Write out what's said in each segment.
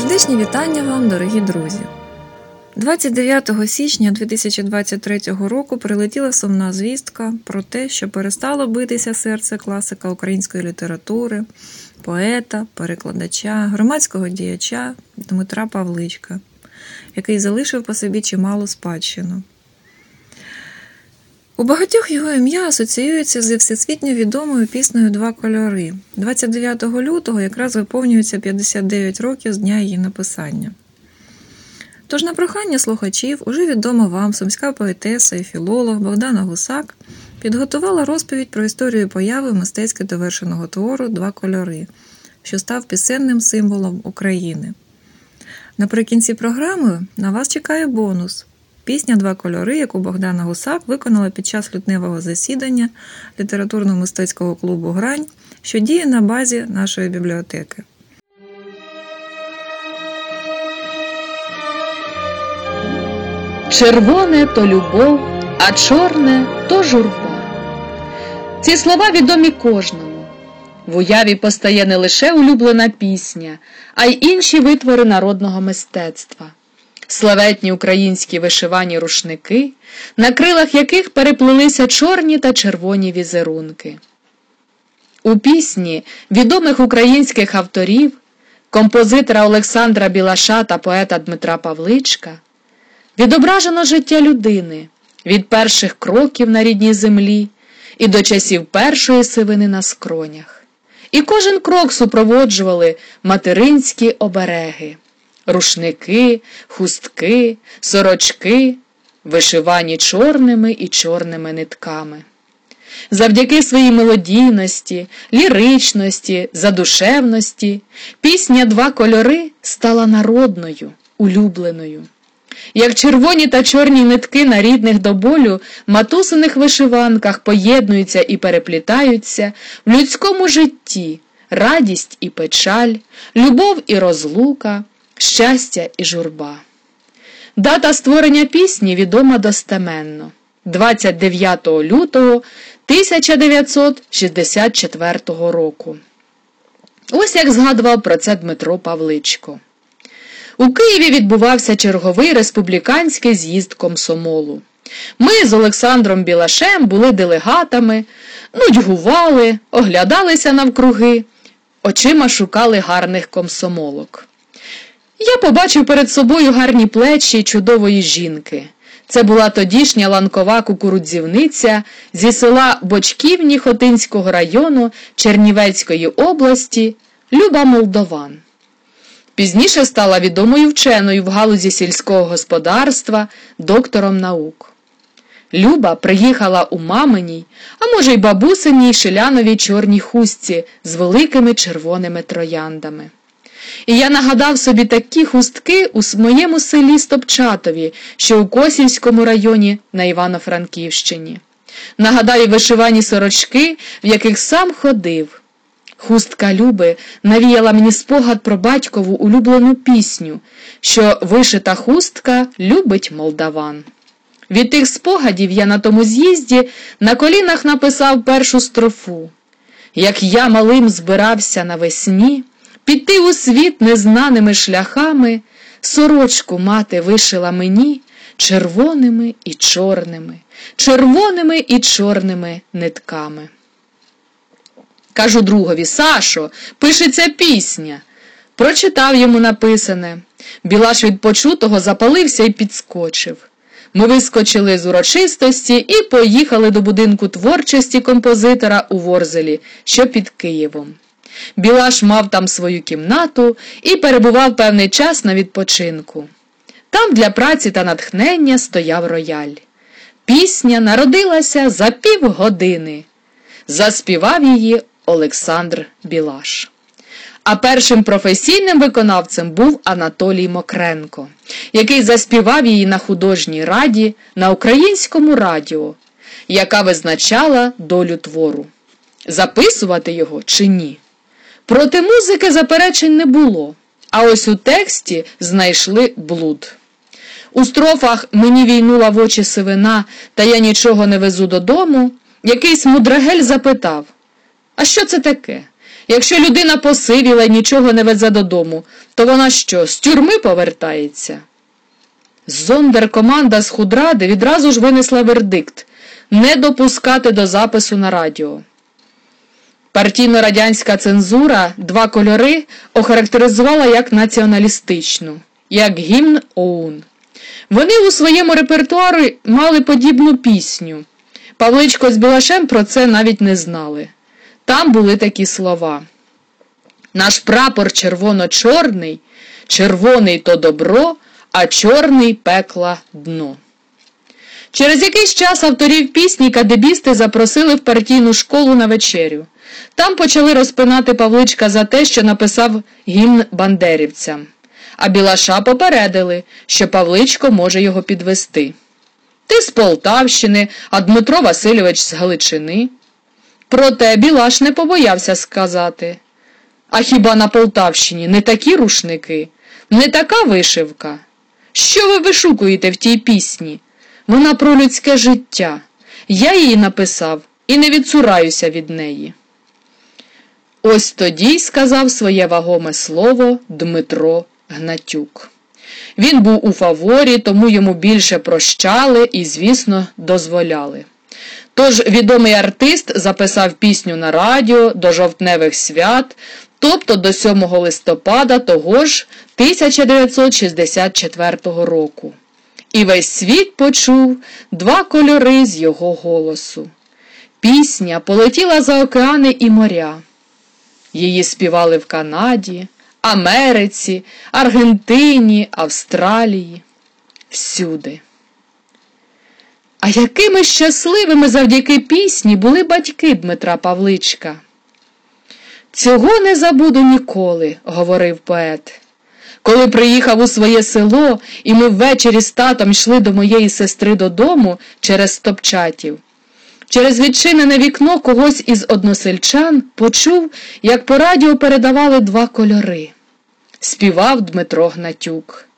Сердечні вітання вам, дорогі друзі! 29 січня 2023 року прилетіла сумна звістка про те, що перестало битися серце класика української літератури, поета, перекладача, громадського діяча Дмитра Павличка, який залишив по собі чималу спадщину. У багатьох його ім'я асоціюється зі всесвітньо відомою піснею Два кольори. 29 лютого якраз виповнюється 59 років з дня її написання. Тож на прохання слухачів уже відома вам сумська поетеса і філолог Богдана Гусак підготувала розповідь про історію появи мистецьки довершеного твору Два кольори, що став пісенним символом України. Наприкінці програми на вас чекає бонус. Пісня Два кольори, яку Богдана Гусак виконала під час лютневого засідання літературно-мистецького клубу Грань, що діє на базі нашої бібліотеки. Червоне то любов, а чорне то журба. Ці слова відомі кожному. В уяві постає не лише улюблена пісня, а й інші витвори народного мистецтва, славетні українські вишивані рушники, на крилах яких переплилися чорні та червоні візерунки. У пісні відомих українських авторів, композитора Олександра Білаша та поета Дмитра Павличка. Відображено життя людини від перших кроків на рідній землі і до часів першої сивини на скронях. І кожен крок супроводжували материнські обереги, рушники, хустки, сорочки, вишивані чорними і чорними нитками. Завдяки своїй мелодійності, ліричності, задушевності пісня Два кольори стала народною, улюбленою як червоні та чорні нитки на рідних до болю матусиних вишиванках поєднуються і переплітаються в людському житті радість і печаль, любов і розлука, щастя і журба. Дата створення пісні відома достеменно 29 лютого 1964 року. Ось як згадував про це Дмитро Павличко. У Києві відбувався черговий республіканський з'їзд комсомолу. Ми з Олександром Білашем були делегатами, нудьгували, оглядалися навкруги, очима шукали гарних комсомолок. Я побачив перед собою гарні плечі чудової жінки. Це була тодішня ланкова кукурудзівниця зі села Бочківні Хотинського району Чернівецької області Люба Молдован. Пізніше стала відомою вченою в галузі сільського господарства, доктором наук. Люба приїхала у маминій, а може й бабусиній шиляновій чорній хустці з великими червоними трояндами. І я нагадав собі такі хустки у моєму селі Стопчатові, що у Косівському районі на Івано-Франківщині. Нагадаю вишивані сорочки, в яких сам ходив. Хустка Люби навіяла мені спогад про батькову улюблену пісню, що вишита хустка любить молдаван. Від тих спогадів я на тому з'їзді на колінах написав першу строфу. Як я малим збирався навесні, піти у світ незнаними шляхами, сорочку мати вишила мені червоними і чорними, червоними і чорними нитками. Кажу другові Сашо, пишеться пісня. Прочитав йому написане. Білаш від почутого запалився і підскочив. Ми вискочили з урочистості і поїхали до будинку творчості композитора у Ворзелі, що під Києвом. Білаш мав там свою кімнату і перебував певний час на відпочинку. Там для праці та натхнення стояв рояль. Пісня народилася за півгодини. Заспівав її Олександр Білаш. А першим професійним виконавцем був Анатолій Мокренко, який заспівав її на художній раді на українському радіо, яка визначала долю твору. Записувати його чи ні? Проти музики заперечень не було, а ось у тексті знайшли блуд. У строфах мені війнула в очі сивина, та я нічого не везу додому. Якийсь мудрагель запитав а що це таке? Якщо людина посивіла і нічого не везе додому, то вона що, з тюрми повертається? Зондеркоманда з худради відразу ж винесла вердикт не допускати до запису на радіо. Партійно-радянська цензура два кольори охарактеризувала як націоналістичну, як гімн ОУН. Вони у своєму репертуарі мали подібну пісню. Павличко з Білашем про це навіть не знали. Там були такі слова. Наш прапор червоно-чорний, червоний то добро, а чорний пекла дно. Через якийсь час авторів пісні кадебісти запросили в партійну школу на вечерю. Там почали розпинати Павличка за те, що написав гімн бандерівцям, а Білаша попередили, що Павличко може його підвести. Ти з Полтавщини, а Дмитро Васильович з Галичини. Проте Білаш не побоявся сказати. А хіба на Полтавщині не такі рушники, не така вишивка? Що ви вишукуєте в тій пісні? Вона про людське життя. Я її написав і не відсураюся від неї. Ось тоді й сказав своє вагоме слово Дмитро Гнатюк. Він був у фаворі, тому йому більше прощали і, звісно, дозволяли. Тож відомий артист записав пісню на радіо до жовтневих свят, тобто до 7 листопада того ж 1964 року. І весь світ почув два кольори з його голосу. Пісня полетіла за океани і моря. Її співали в Канаді, Америці, Аргентині, Австралії, всюди. А якими щасливими завдяки пісні були батьки Дмитра Павличка. Цього не забуду ніколи, говорив поет. Коли приїхав у своє село, і ми ввечері з татом йшли до моєї сестри додому через стопчатів. Через відчинене вікно когось із односельчан почув, як по радіо передавали два кольори. Співав Дмитро Гнатюк.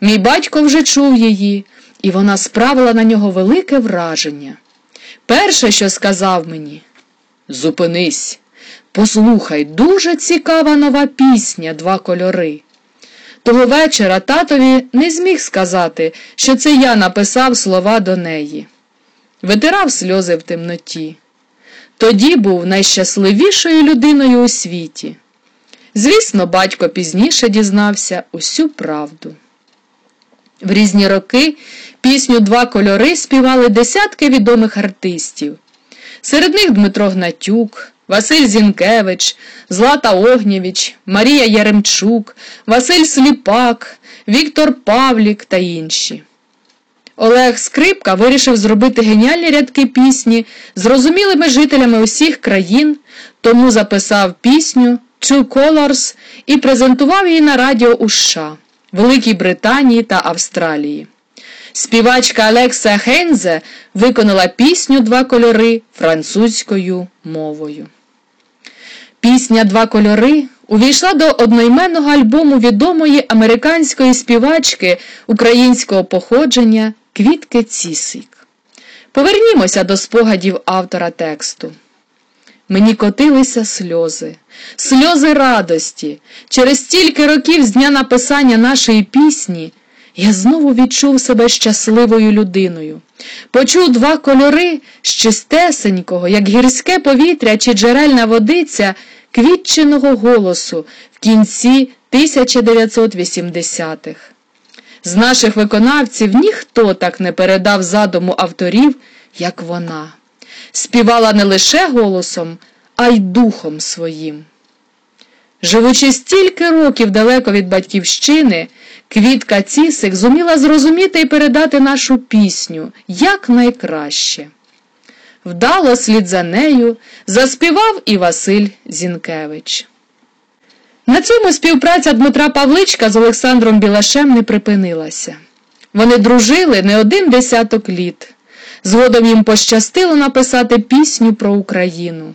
Мій батько вже чув її, і вона справила на нього велике враження. Перше, що сказав мені, зупинись, послухай, дуже цікава нова пісня, два кольори. Того вечора татові не зміг сказати, що це я написав слова до неї. Витирав сльози в темноті. Тоді був найщасливішою людиною у світі. Звісно, батько пізніше дізнався усю правду. В різні роки пісню Два кольори співали десятки відомих артистів. Серед них Дмитро Гнатюк, Василь Зінкевич, Злата Огнєвіч, Марія Яремчук, Василь Сліпак, Віктор Павлік та інші. Олег Скрипка вирішив зробити геніальні рядки пісні зрозумілими жителями усіх країн, тому записав пісню Two Colors і презентував її на радіо у США, Великій Британії та Австралії. Співачка Алекса Хейнзе виконала пісню Два кольори французькою мовою. Пісня Два кольори увійшла до одноіменного альбому відомої американської співачки українського походження Квітки Цісик. Повернімося до спогадів автора тексту. Мені котилися сльози, сльози радості. Через стільки років з дня написання нашої пісні я знову відчув себе щасливою людиною. Почув два кольори з чистесенького, як гірське повітря чи джерельна водиця квітченого голосу в кінці 1980-х. З наших виконавців ніхто так не передав задуму авторів, як вона. Співала не лише голосом, а й духом своїм. Живучи стільки років далеко від батьківщини, Квітка Цісик зуміла зрозуміти і передати нашу пісню як найкраще. Вдало слід за нею заспівав і Василь Зінкевич. На цьому співпраця Дмитра Павличка з Олександром Білашем не припинилася. Вони дружили не один десяток літ. Згодом їм пощастило написати пісню про Україну.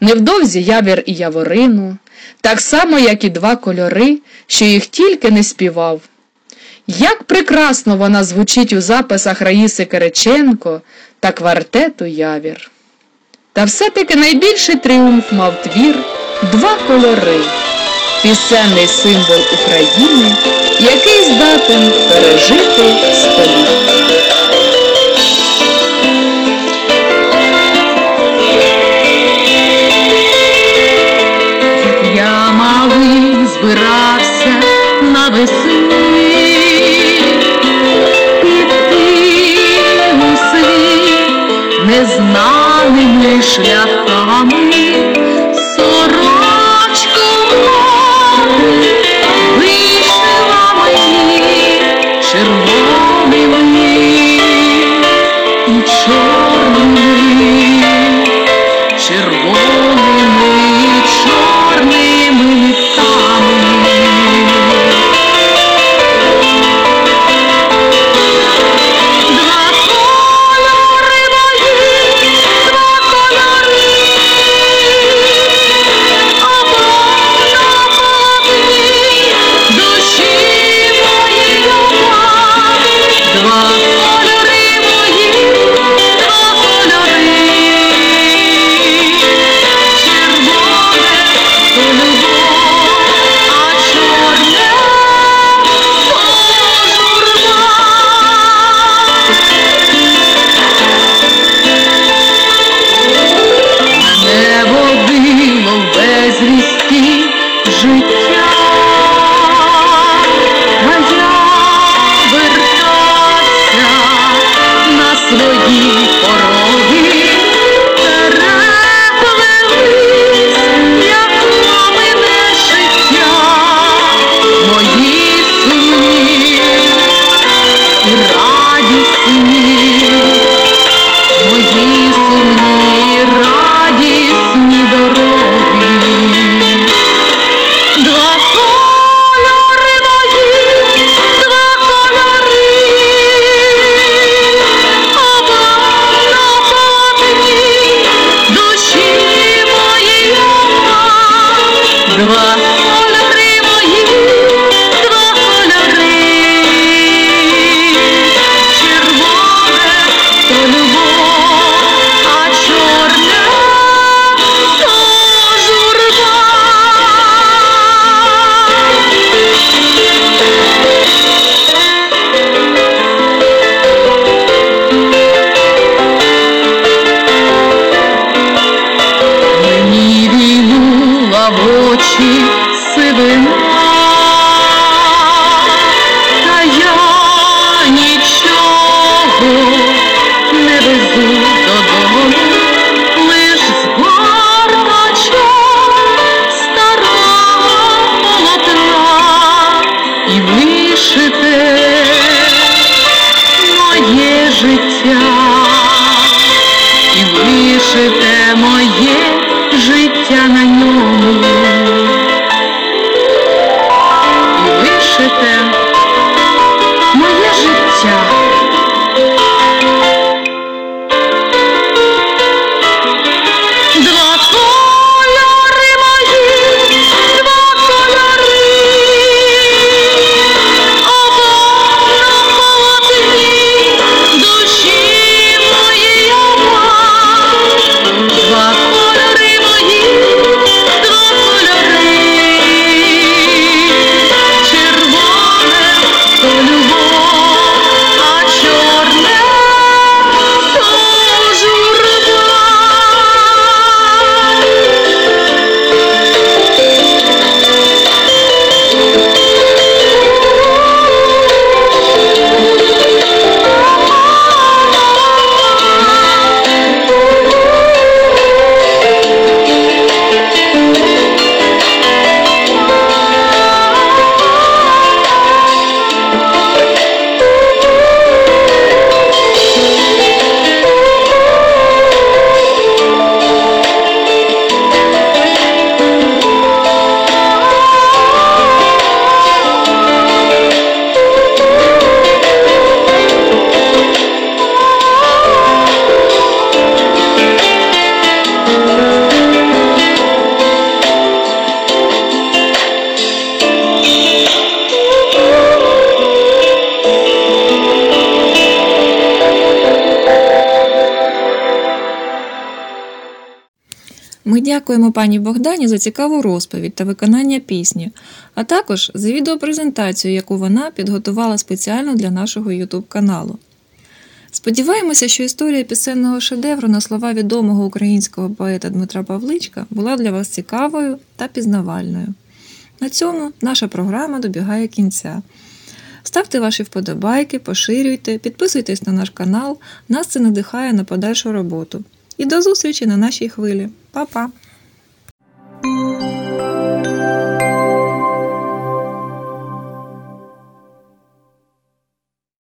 Невдовзі явір і яворину, так само, як і два кольори, що їх тільки не співав. Як прекрасно вона звучить у записах Раїси Кириченко та квартету явір. Та все-таки найбільший тріумф мав твір два кольори, пісенний символ України, який здатен пережити століття. Я малий Збирався на весну. лишь рядом. Дякуємо пані Богдані за цікаву розповідь та виконання пісні, а також за відеопрезентацію, яку вона підготувала спеціально для нашого YouTube каналу. Сподіваємося, що історія пісенного шедевру на слова відомого українського поета Дмитра Павличка була для вас цікавою та пізнавальною. На цьому наша програма добігає кінця. Ставте ваші вподобайки, поширюйте, підписуйтесь на наш канал, нас це надихає на подальшу роботу. І до зустрічі на нашій хвилі. Па-па! Música